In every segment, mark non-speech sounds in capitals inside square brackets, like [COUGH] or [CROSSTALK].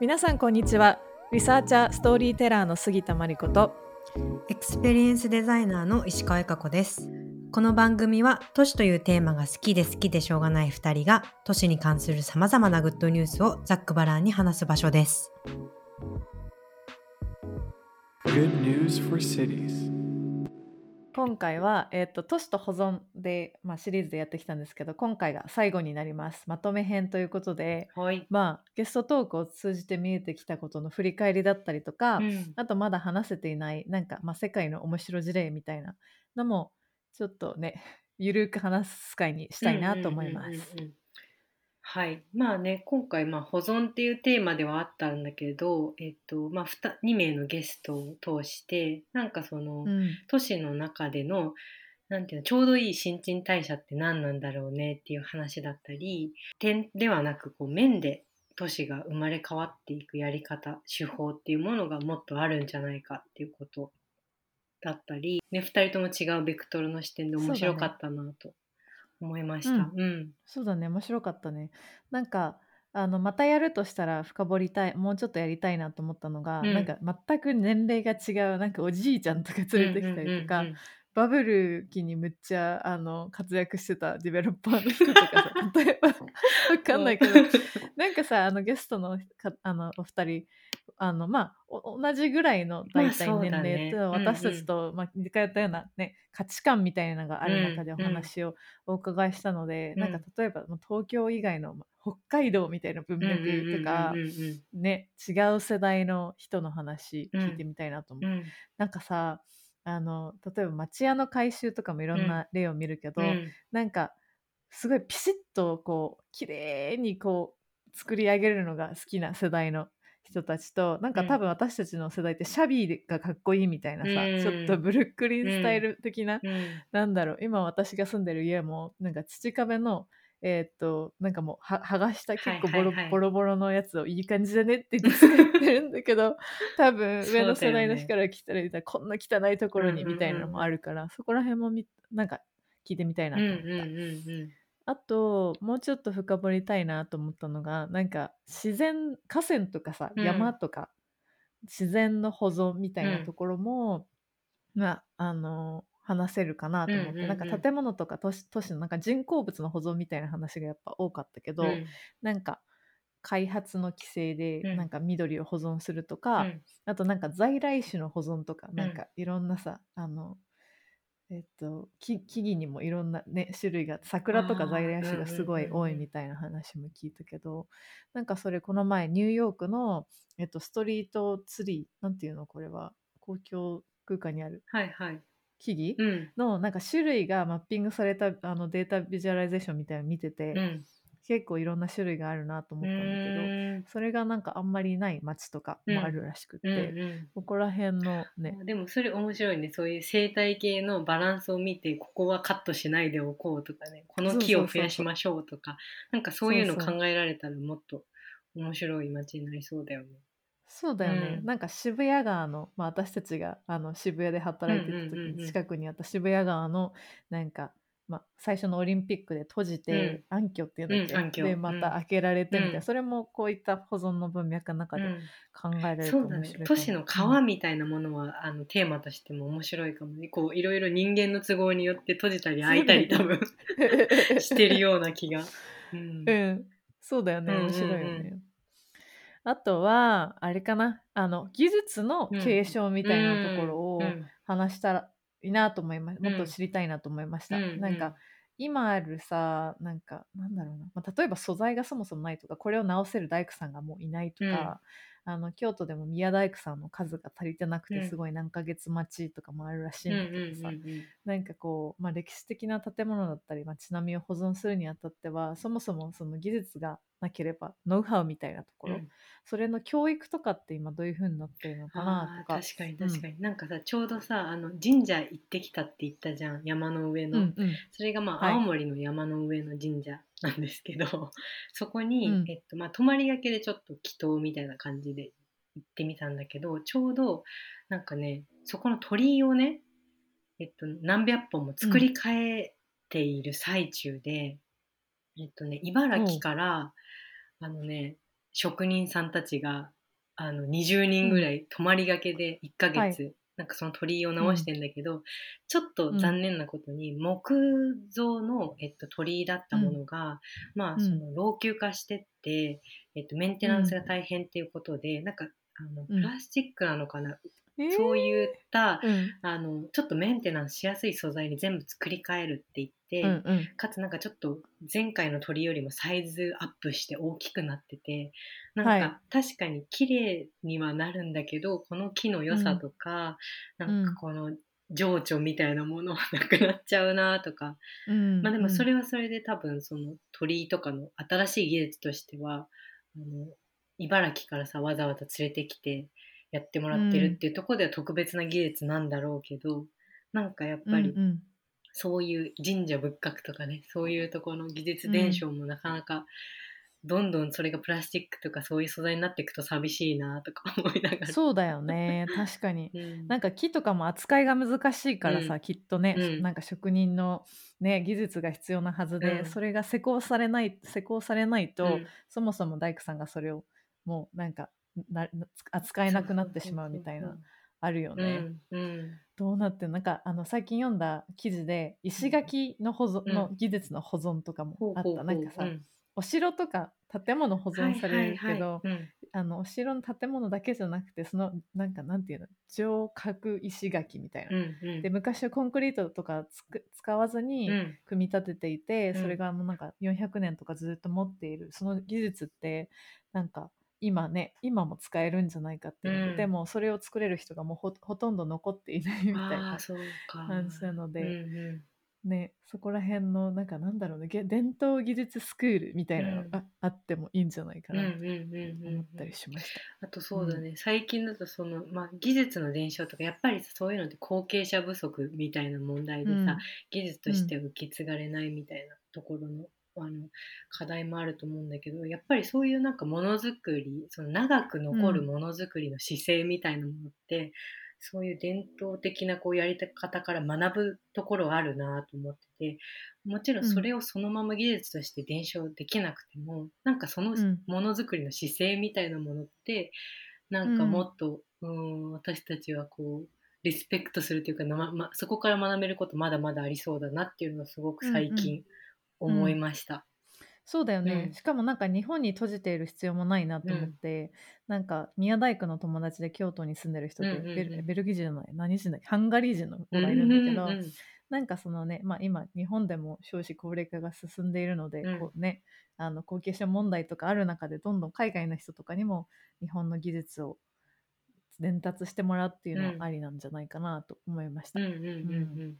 皆さんこんにちは。リサーチャーストーリーテラーの杉田真理子と。エクスペリエンスデザイナーの石川恵香子です。この番組は都市というテーマが好きで好きでしょうがない2人が都市に関するさまざまなグッドニュースをざっくばらんに話す場所です。Good news for cities. 今回は、えー、と都市と保存で、まあ、シリーズでやってきたんですけど今回が最後になります。まとめ編ということで、はい、まあ、ゲストトークを通じて見えてきたことの振り返りだったりとか、うん。あとまだ話せていないなんか、まあ、世界の面白事例みたいなのもちょっとね [LAUGHS] ゆるく話す会にしたいなと思います。うんうんうんうんはい。まあね今回まあ保存っていうテーマではあったんだけど、えっとまあ、2, 2名のゲストを通してなんかその、うん。都市の中でのなんていうのちょうどいい新陳代謝って何なんだろうねっていう話だったり点ではなくこう面で都市が生まれ変わっていくやり方手法っていうものがもっとあるんじゃないかっていうことだったり、ね、2人とも違うベクトルの視点で面白かったなと思いました。うん。そうだね。面白かったね。なんかあのまたやるとしたら深掘りたいもうちょっとやりたいなと思ったのが、うん。なんか全く年齢が違うなんかおじいちゃんとか連れてきたりとか、うん。うんうんバブル期にむっちゃあの活躍してたディベロッパーの人とかさ [LAUGHS] 例えばわかんないけど。なんかさあのゲストのかあのお二人あのまあお同じぐらいの大体まあそう年だね。齢と、うんうん。私たちと、まあ、似通ったような、ね、価値観みたいなのがある中でおうん。うん。話をお伺いしたので、うん。なんか例えばまあ東京以外のまあ北海道みたいな文脈とか、うんうんうんね、違う世代の人の話聞いてみたいなと思う。うん。うんなんかさあの例えば町屋の改修とかもいろんな例を見るけど、うん。なんかすごいピシッとこう綺麗にこう作り上げるのが好きな世代の人たちとなんかうん。多分私たちの世代ってシャビーがかっこいいみたいなさ、うん。ちょっとブルックリンスタイル的な、うん。なんだろう今私が住んでる家もなんか土壁のえーっとなんかもうは剥がした結構ボロ,、ボロボロのやつをいい感じだねって言って作ってるんだけど [LAUGHS] 多分上の世代の人から来たら、こんな汚いところにうんうんうんうん。みたいなのもあるから、そこら辺もみなんか聞いてみたいなとうん思った。うんうんあともうちょっと深掘りたいなと思ったのがなんか自然河川とかさ、うん。山とか自然の保存みたいなうん。ところも、まああの話せるかなと思って、うんうんうん。なんか建物とか都市都市のなんか人工物の保存みたいな話がやっぱ多かったけど、うん。なんか開発の規制でうん。なんか緑を保存するとか、うん。あとなんか在来種の保存とか、ん。なんかいろんなさあのえっと木木々にもいろんなね種類が桜とか在来種がすごいうんうんうんうん多いみたいな話も聞いたけど、なんかそれこの前ニューヨークの、えっと、 street tree なんていうのこれは公共空間にあるはいはい。木々、うん。のなんか種類がマッピングされたあの data visualization みたいなの見てて、うん結構いろんな種類があるなと思ったんだけど、うん。それがなんかあんまりない街とかもあるらしくて、うんうん。ここら辺のね。でもそれ面白いね。そういう生態系のバランスを見てここはカットしないでおこうとかね。この木を増やしましょうとか。なんかそういうの考えられたらもっと面白い街になりそうだよね。そうだよね、うん。なんか渋谷川の、まあ、私たちがあの渋谷で働いてた時近くにあった渋谷川のなんか、まあ、最初のオリンピックで閉じて、暗渠っていうんだっけ、うんでまた開けられてみたいな、うん。それもこういった保存の文脈の中でう。ん。考えられると面白いかも、都市の川みたいなものは、あのテーマとしても面白いかもね。こういろいろ人間の都合によって閉じたり開いたり多分 [LAUGHS] してるような気が。うん。うん、そうだよね。うんうんうん。面白いよね。あとはあれかな。あの技術の継承みたいなところをうん。話したらいいなと思いまん。もっと知りたいなと思いました。うんうん。なんか今あるさなんかなんだろうな、まあ、例えば素材がそもそもないとかこれを直せる大工さんがもういないとか、あの京都でも宮大工さんの数が足りてなくてうん。すごい何ヶ月待ちとかもあるらしいうんんだけどさ、うんうん。なんかこう、まあ、歴史的な建物だったり街並みを保存するにあたってはそもそもその技術がなければノウハウみたいなところ、うん。それの教育とかって今どういう風になってるのかなとか。確かに確かに、なんかさちょうどさあの神社行ってきたって言ったじゃん山の上の、うんうん。それがまあ、はい。青森の山の上の神社なんですけど [LAUGHS] そこに、うん。えっとまあ、泊まりがけでちょっと祈祷みたいな感じで行ってみたんだけどちょうどなんかねそこの鳥居をね、えっと、何百本も作り変えている最中で、えっとね茨城から、あのね職人さんたちがあの20人ぐらい泊まりがけで1ヶ月、はなんかその鳥居を直してんだけど、ちょっと残念なことに木造の、えっと、鳥居だったものが、まあうん。その老朽化してって、えっと、メンテナンスが大変っていうことで、なんかあのうん。プラスチックなのかな、えー。そういったうん。あのちょっとメンテナンスしやすい素材に全部作り変えるって言って、うんうん。かつなんかちょっと前回の鳥よりもサイズアップして大きくなっててなんはいか確かに綺麗にはなるんだけどこの木の良さとか、なんかこの情緒みたいなものはなくなっちゃうなとか、うん。まあでもそれはそれで多分その鳥居とかの新しい技術としてはあの茨城からさわざわざ連れてきてやってもらってるっていうところでは特別な技術なんだろうけど、なんかやっぱりうんうんそういう神社仏閣とかねそういうところの技術伝承もなかなか、どんどんそれがプラスチックとかそういう素材になっていくと寂しいなとか思いながら。そうだよね。確かに。[LAUGHS] うん。なんか木とかも扱いが難しいからさ、うん。きっとね、うん。なんか職人の、ね、技術が必要なはずで、うん。それが施工されない施工されないと、うん。そもそも大工さんがそれをもうなんかな扱えなくなってしまうみたいなあるようね。んうん。どうなってなんかあの最近読んだ記事で石垣の保存、うん。の技術の保存とかもあった、ほうほうほうなんかさ、うん。お城とか建物保存されるけど、あのお城の建物だけじゃなくてそのなんかなんていうの？城郭石垣みたいな、うんうん。で昔はコンクリートとかつく使わずにうん。組み立てていて、うん。それがもうなんか400年とかずっと持っているその技術ってなんか今ね今も使えるんじゃないかっていううん。でもそれを作れる人がもうほほとんど残っていないみたいな感じなので、うんうん。ね、そこら辺のなんかなんだろうねげ伝統技術スクールみたいなのがあ,、ってもいいんじゃないかなとうんうんうんうん思ったりしました。あとそうだね、最近だとその、まあ、技術の伝承とかやっぱりそういうのって後継者不足みたいな問題でさ、うん。技術として受け継がれないみたいなところの,、あの課題もあると思うんだけどやっぱりそういうなんかものづくりその長く残るものづくりの姿勢みたいなものって、そういう伝統的なこうやり方から学ぶところあるなと思っててもちろんそれをそのまま技術として伝承できなくても、なんかそのうん。ものづくりの姿勢みたいなものってなんかもっと、うん、私たちはこうリスペクトするというか、まま、そこから学べることまだまだありそうだなっていうのをすごく最近思いました。そうだよね、うん。しかもなんか日本に閉じている必要もないなと思って、なんか宮大工の友達で京都に住んでる人で、うんうんうん。ベルベルギー人じゃない何人だハンガリー人の子がいるんだけど、うんうんうん。なんかそのね、まあ、今日本でも少子高齢化が進んでいるので、うん。こうねあの後継者問題とかある中でどんどん海外の人とかにも日本の技術を伝達してもらうっていうのうん。はありなんじゃないかなと思いました。うんうん。うん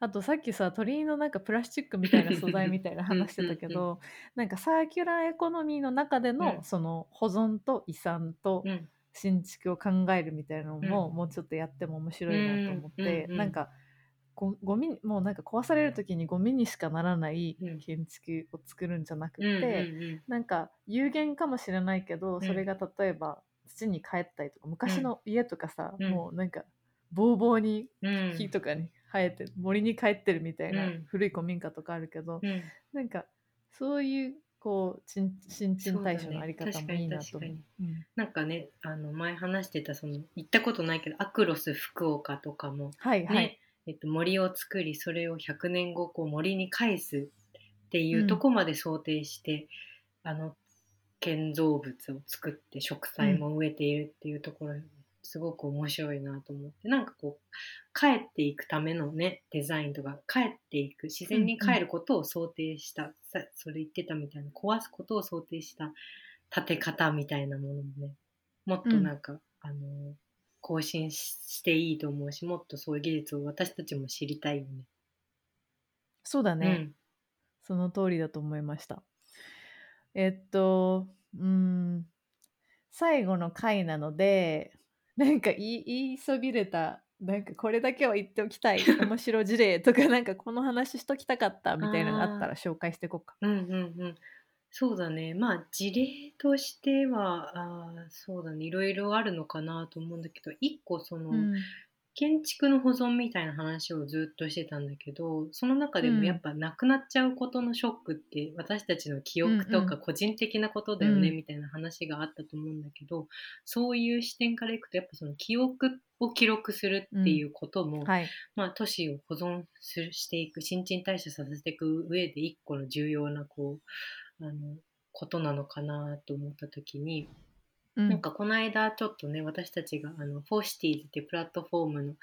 あとさっきさ鳥居のなんかプラスチックみたいな素材みたいな話してたけうんどなんかサーキュラーエコノミーの中での、うん。その保存と遺産と新築を考えるみたいなのも、うん。もうちょっとやっても面白いなと思って、うん。なんかゴゴミもうなんか壊される時にゴミにしかならないうん。建築を作るんじゃなくて、うんうんなんか有限かもしれないけど、ん。それが例えば土に帰ったりとか昔の家とかさ、うん。もうなんかボーボーにうん。木とかに生えて森に帰ってるみたいなうん。古い古民家とかあるけど、うん。なんかそういうこう新陳代謝のあり方もいいなと思う。確かに。うん。なんかねあの前話してたその行ったことないけどアクロス福岡とかもはいはい。ねえっと、森を作りそれを100年後こう森に返すっていううん。とこまで想定して、あの建造物を作って植栽も植えているっていうところ、すごく面白いなと思って。なんかこう帰っていくためのねデザインとか帰っていく自然に帰ることを想定した、さそれ言ってたみたいな壊すことを想定した建て方みたいなものもねもっとなんか、あの更新ししていいと思うしもっとそういう技術を私たちも知りたいよね。そうだね、その通りだと思いました。えっと、うーん、最後の回なので、なんか言い [LAUGHS] 言いそびれた、なんかこれだけは言っておきたい、面白事例とか、なんかこの話しときたかったみたいなのがあったら紹介していこうか。うん、うんうん。うんそうだね。まあ事例としてはあーそうだね。いろいろあるのかなと思うんだけど一個その、うん建築の保存みたいな話をずっとしてたんだけどその中でもやっぱなくなっちゃうことのショックって私たちの記憶とかうんうん個人的なことだよねうんみたいな話があったと思うんだけどそういう視点からいくとやっぱその記憶を記録するっていうことも、はい。まあ、都市を保存するしていく新陳代謝させていく上で一個の重要なこうあのことなのかなと思った時にうん。なんかこの間ちょっとね私たちがあの for Cities っていうプラットフォームの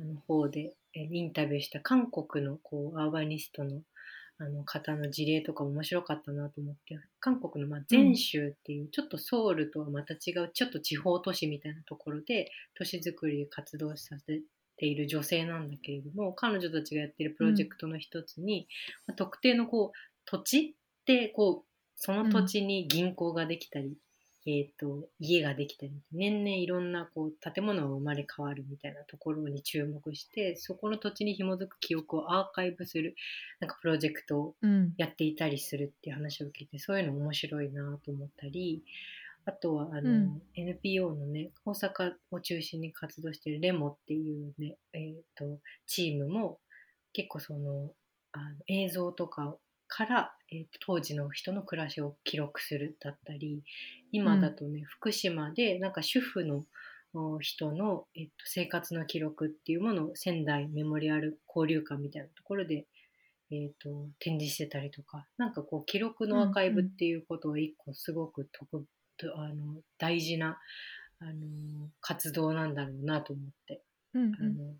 あの方でえインタビューした韓国のこう urbanist のあの方の事例とかも面白かったなと思って韓国のまあ全州っていうちょっとソウルとはまた違うちょっと地方都市みたいなところで都市づくり活動させている女性なんだけれども彼女たちがやってるプロジェクトの一つに、まあ特定のこう土地ってこうその土地に銀行ができたり、えー、と家ができたり年々いろんなこう建物が生まれ変わるみたいなところに注目してそこの土地に紐づく記憶をアーカイブするなんかプロジェクトをうん。やっていたりするっていう話を聞いてそういうの面白いなと思ったりあとはあの、うん NPO のね大阪を中心に活動しているレモっていうね、えー、とチームも結構そのあの映像とかから、えーと当時の人の暮らしを記録するだったり今だとね、福島でなんか主婦のお人の、えっと、生活の記録っていうものを仙台メモリアル交流館みたいなところで、えっと、展示してたりとかなんかこう記録のアーカイブっていうことは一個すごく特とあの大事なあの活動なんだろうなと思って、うんうん。あの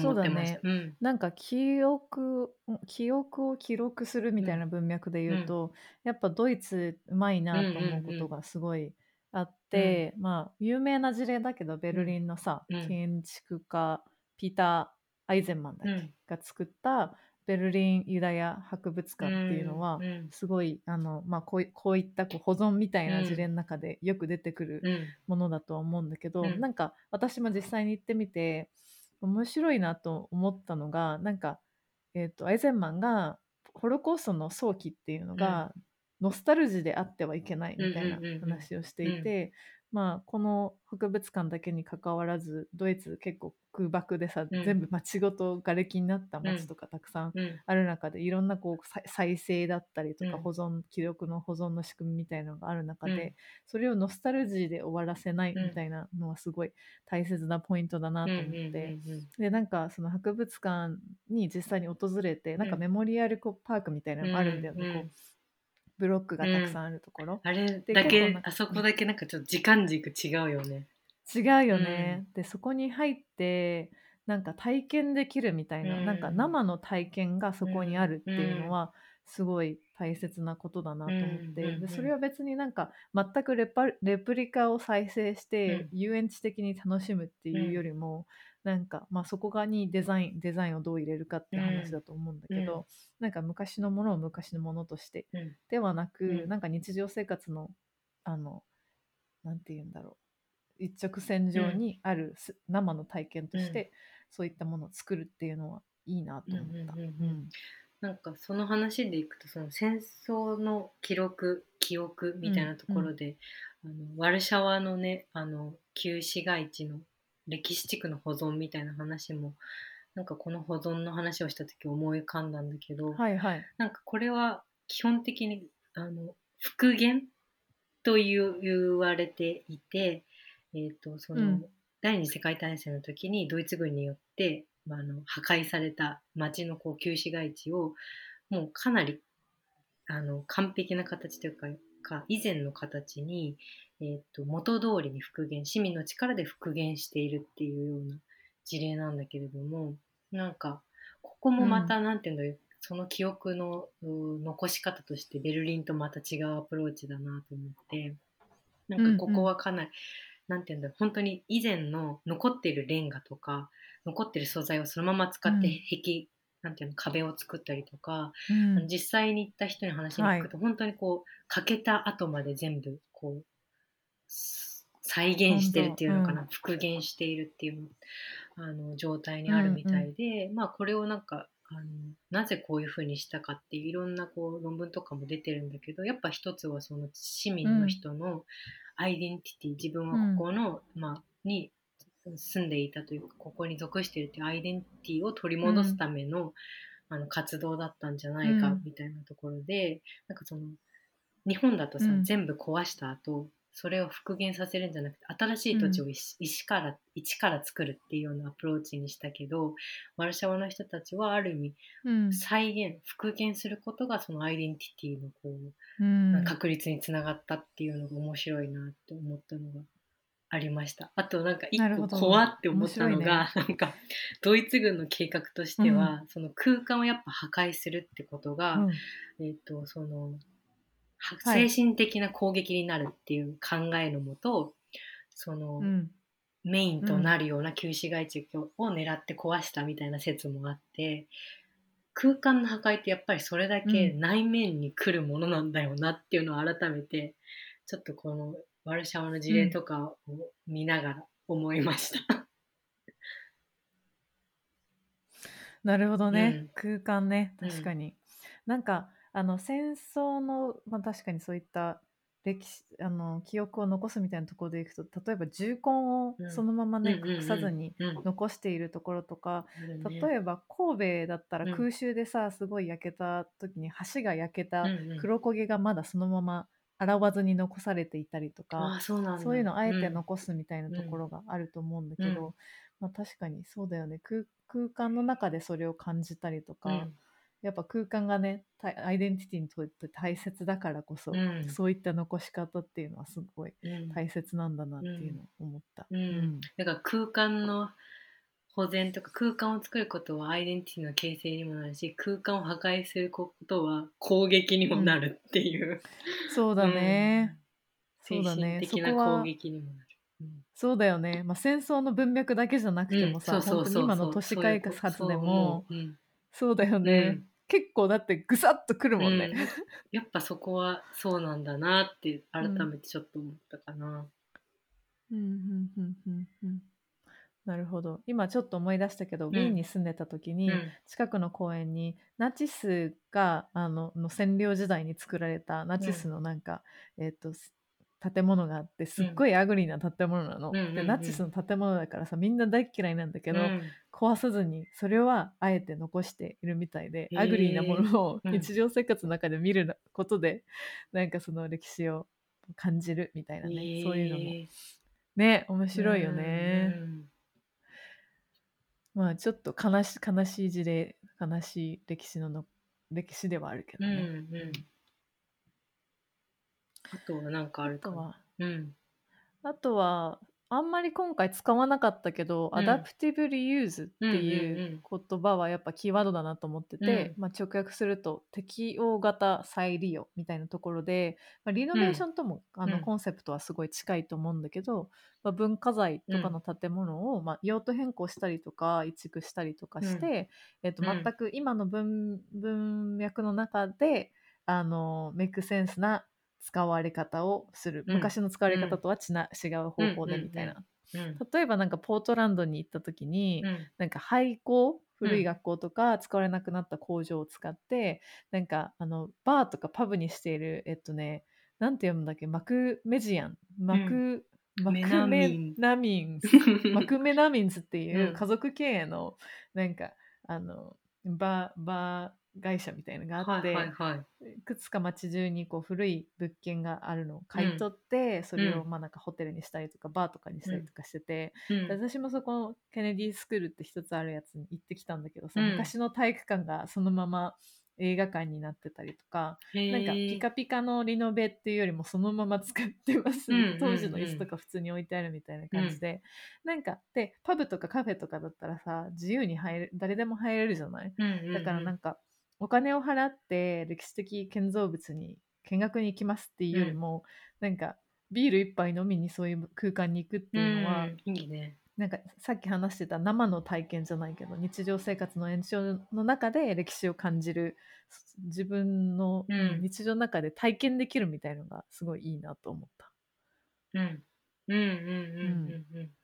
そうだね思ってました。うん。なんか記憶記憶を記録するみたいな文脈で言うと、やっぱドイツうまいなと思うことがすごいあって、まあ有名な事例だけどベルリンのさ、うん。建築家ピーター・アイゼンマンだっけ、うん。が作ったベルリンユダヤ博物館っていうのは、うん。うん。すごいあの、まあ、こういこういったこう保存みたいな事例の中でよく出てくるうん。ものだとは思うんだけど、うん。なんか私も実際に行ってみて面白いなと思ったのがなんか、えー、とアイゼンマンがホロコーストの早期っていうのが、ノスタルジーであってはいけないみたいなうんうんうんうん。話をしていて、まあ、この博物館だけにかかわらずドイツ結構空爆でさ、うん。全部町ごと瓦礫になった町とかたくさんうん。ある中でいろんなこうさ再生だったりとかうん。保存、記録の保存の仕組みみたいなのがある中で、うん。それをノスタルジーで終わらせないうん。みたいなのはすごい大切なポイントだなと思って、うんうんうんでなんかその博物館に実際に訪れてなんかメモリアルパークみたいなのもあるんだよね、う。んこうブロックがたくさんあるところ、あれでだけあそこだけなんかちょっと時間軸違うよね。違うよね、でそこに入ってなんか体験できるみたいな、うん。なんか生の体験がそこにあるっていうのはすごい大切なことだなと思って、うんうんうんでそれは別になんか全くレパレプリカを再生して遊園地的に楽しむっていうよりも、なんか、まあ、そこがにデザインデザインをどう入れるかって話だと思うんだけど、うん。なんか昔のものを昔のものとしてうん。ではなく、うんなんか日常生活のあのなんて言うんだろう。一直線上にあるす生の体験として、そういったものを作るっていうのはいいなと思った。うんうんうん。うんなんかその話でいくとその戦争の記録記憶みたいなところで、あのワルシャワのねあの旧市街地の歴史地区の保存みたいな話もなんかこの保存の話をした時思い浮かんだんだけど、はいはい。なんかこれは基本的にあの復元という言われていて、えー、とその、うん第二次世界大戦の時にドイツ軍によって、まあ、あの破壊された町のこう旧市街地をもうかなりあの完璧な形というかか以前の形に、えー、と元通りに復元市民の力で復元しているっていうような事例なんだけれどもなんかここもまたなんていうんだろう、その記憶のう残し方としてベルリンとまた違うアプローチだなと思ってなんかここはかなり、なんていうんだろう本当に以前の残っているレンガとか残ってる素材をそのまま使ってうん。壁、なんていうの壁を作ったりとか、うん。実際に行った人に話に聞くと、本当にこう欠けた後まで全部こうす再現してるっていうのかな、本復元しているっていうのあの状態にあるみたいで、まあこれをなんかあのなぜこういうふうにしたかっていういろんなこう論文とかも出てるんだけどやっぱ一つはその市民の人のアイデンティティ、自分はここの、まあ、に住んでいたというかここに属しているというアイデンティティを取り戻すための,、あの活動だったんじゃないかうん。みたいなところで、なんかその日本だとさ、うん。全部壊した後それを復元させるんじゃなくて新しい土地を石,、石から一から作るっていうようなアプローチにしたけどワルシャワの人たちはある意味うん。再現復元することがそのアイデンティティのこううん。確率につながったっていうのが面白いなって思ったのがありました。あとなんか一個怖って思ったの面が、なんかドイツ軍の計画としては、その空間をやっぱ破壊するってことが、うん。えっ、とそのははい。精神的な攻撃になるっていう考えのもとその、うん。メインとなるような旧市街地を狙って壊したみたいな説もあって空間の破壊ってやっぱりそれだけうん。内面に来るものなんだよなっていうのを改めてちょっとこのワルシャワの事例とかを見ながら思いました。なるほどね、うん。空間ね。うん。確かに、なんかあの戦争の、まあ、確かにそういった歴史あの記憶を残すみたいなところでいくと例えば銃痕をうん。そのままね、うんうんうん。隠さずにうん。残しているところとか、例例えば神戸だったらうん。空襲でさ、すごい焼けた時に橋が焼けたうんうん。黒焦げがまだそのまま洗わずに残されていたりとか、ああそうなんだ。そういうのをあえてうん。残すみたいなところがあると思うんだけど、うん。まあ、確かにそうだよね。空空間の中でそれを感じたりとか、うん。やっぱ空間がねたアイデンティティにとって大切だからこそ、うん。そういった残し方っていうのはすごいうん。大切なんだなっていうのを思った。うん。だから空間の保全とか空間を作ることはアイデンティティの形成にもなるし空間を破壊することは攻撃にもなるっていう、そうだね、そうだ精神ね的な攻撃にもなる。うん。そうだよね、まあ、戦争の文脈だけじゃなくてもさ、うん。そうそうそう本当に今の都市開発でもそうだよね、うん。結構だってぐさっとくるもんね。うん。やっぱそこはそうなんだなって改めてちょっと思ったかな。うんうんうんうんうんなるほど。今ちょっと思い出したけど、んウィーンに住んでた時に、うん。近くの公園にナチスがあのの占領時代に作られたナチスのなんか、えっ、とす建物があってすっごい ugly な建物なの、うんうんうんうん。でナチスの建物だからさみんな大っ嫌いなんだけど、うん。壊さずにそれはあえて残しているみたいで、 ugly なものをうん。日常生活の中で見ることで、なんかその歴史を感じるみたいなね、そういうのもへね面ー白いよね。うんまあちょっと悲し悲しい事例悲しい歴史のの歴史ではあるけうん。うんあとは何かあるかな。あとはうんあとはあんまり今回使わなかったけど、うん。 adap tive reuse っていんうんう言葉はやっぱキーワードだなと思ってて、まあ、直訳すると適応型再利用みたいなところで、まあ、リノベーションとも、あのうん。コンセプトはすごい近いと思うんだけど、まあ、文化財とかの建物を、まあ、用途変更したりとか移築したりとかして、えっとうん。全く今の文文脈の中であのメイクセンスな使われ方をする、うん。昔の使われ方とはちな、違う方法でうんみたいな、うん。例えばなんかポートランドに行った時に、うん。なんか廃校古うんい学校とか使われなくなった工場を使って、なんかあのバーとかパブにしているえっとねなんて読むんだっけ？マクメジアン。マク、マメクメナミン。ズ [LAUGHS] [LAUGHS] マクメナミンズっていううん。家族経営のなんかあのバーバー会社みたいなのがあって、はいはいはい。いくつか街中にこう古い物件があるのを買い取って、それをうん。まあなんかホテルにしたりとかバーとかにしたりとかしてて、うん。で私もそこのケネディスクールって一つあるやつに行ってきたんだけどさ、うん。昔の体育館がそのまま映画館になってたりとか、なんかピカピカのリノベっていうよりもそのまま使ってます、うんうんうん。当時の椅子とか普通に置いてあるみたいな感じで、なんかでパブとかカフェとかだったらさ自由に入れ誰でも入れるじゃない？だからなんか、かお金を払って歴史的建造物に見学に行きますっていうよりも、なんかビール一杯飲みにそういう空間に行くっていうのは、うんいいね。なんかさっき話してた生の体験じゃないけど日常生活の延長の中で歴史を感じる自分のうん日常の中で体験できるみたいのがすごいいいなと思った。うん。うんうんうんうん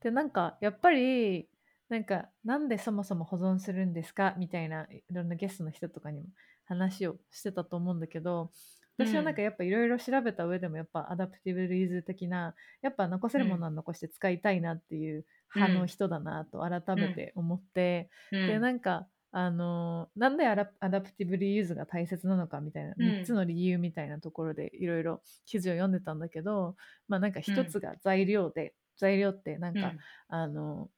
でなんかやっぱりなんかなんでそもそも保存するんですか？みたいないろんなゲストの人とかにも話をしてたと思うんだけど私はなんかやっぱいろいろ調べた上でもやっぱ adaptive reuse 的なやっぱ残せるものは残して使いたいなっていう派の人だなと改めて思って、うん。でなんかあのーなんでアラ adaptive reuse が大切なのかみたいなうん3つの理由みたいなところでいろいろ記事を読んでたんだけど、まあなんか1つが材料で、材料ってなんか、あの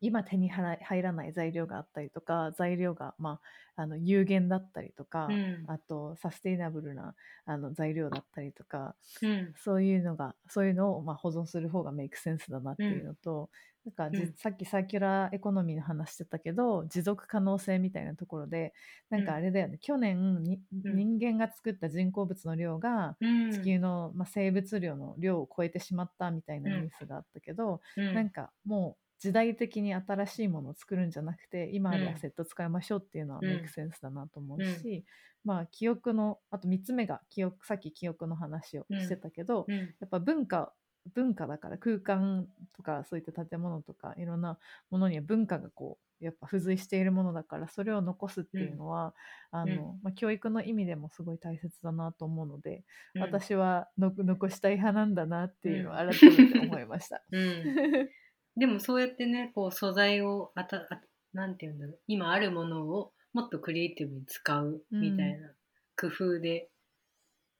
今手に入らない材料があったりとか材料が、まあ、あの有限だったりとか、うん。あとサステイナブルなあの材料だったりとかうん。そういうのがそういうのをまあ保存する方が make sense だなっていうのと、なんかじうん。さっきサーキュラーエコノミーの話してたけど持続可能性みたいなところでなんかあれだよね、去年にうん。人間が作った人工物の量がうん。地球の、まあ、生物量の量を超えてしまったみたいなうんニュースがあったけど、うん。なんかもう時代的に新しいものを作るんじゃなくて今あるうん。アセット使いましょうっていうのはうん。 make sense だなと思うし、まあ記憶のあと3つ目が記憶さっき記憶の話をしてたけど、うん。やっぱ文化文化だから空間とかそういった建物とかいろんなものには文化がこうやっぱ付随しているものだからそれを残すっていうのは、あのまあ、教育の意味でもすごい大切だなと思うので、うん。私はの残したい派なんだなっていうのをうん。改めて思いました。[LAUGHS] うんでもそうやってねこう素材をあたあなんて言うんだろう今あるものをもっとクリエイティブに使うみたいな工夫で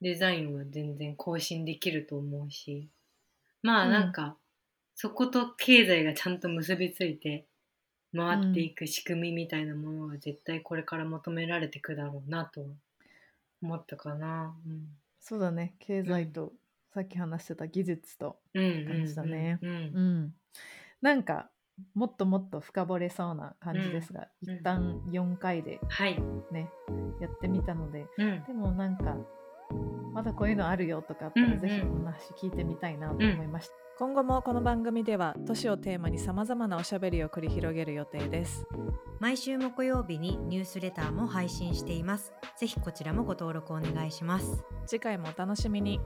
デザインは全然更新できると思うし。まあうんなん。か、そこと経済がちゃんと結びついて回っていく仕組みみたいなものは絶対これから求められていくだろうなとは思ったかな。そうだね。経済と、さっき話してた技術と、うん、うん感じだねうん。うん、なんかもっともっと深掘れそうな感じですが、うん。一旦4回ではい、ねやってみたのでうん。でもなんかまだこういうのあるよとかあったら、うんうん。ぜひお話聞いてみたいなと思いました、今後もこの番組では都市をテーマにさまざまなおしゃべりを繰り広げる予定です。毎週木曜日にニュースレターも配信しています。ぜひこちらもご登録お願いします。次回もお楽しみに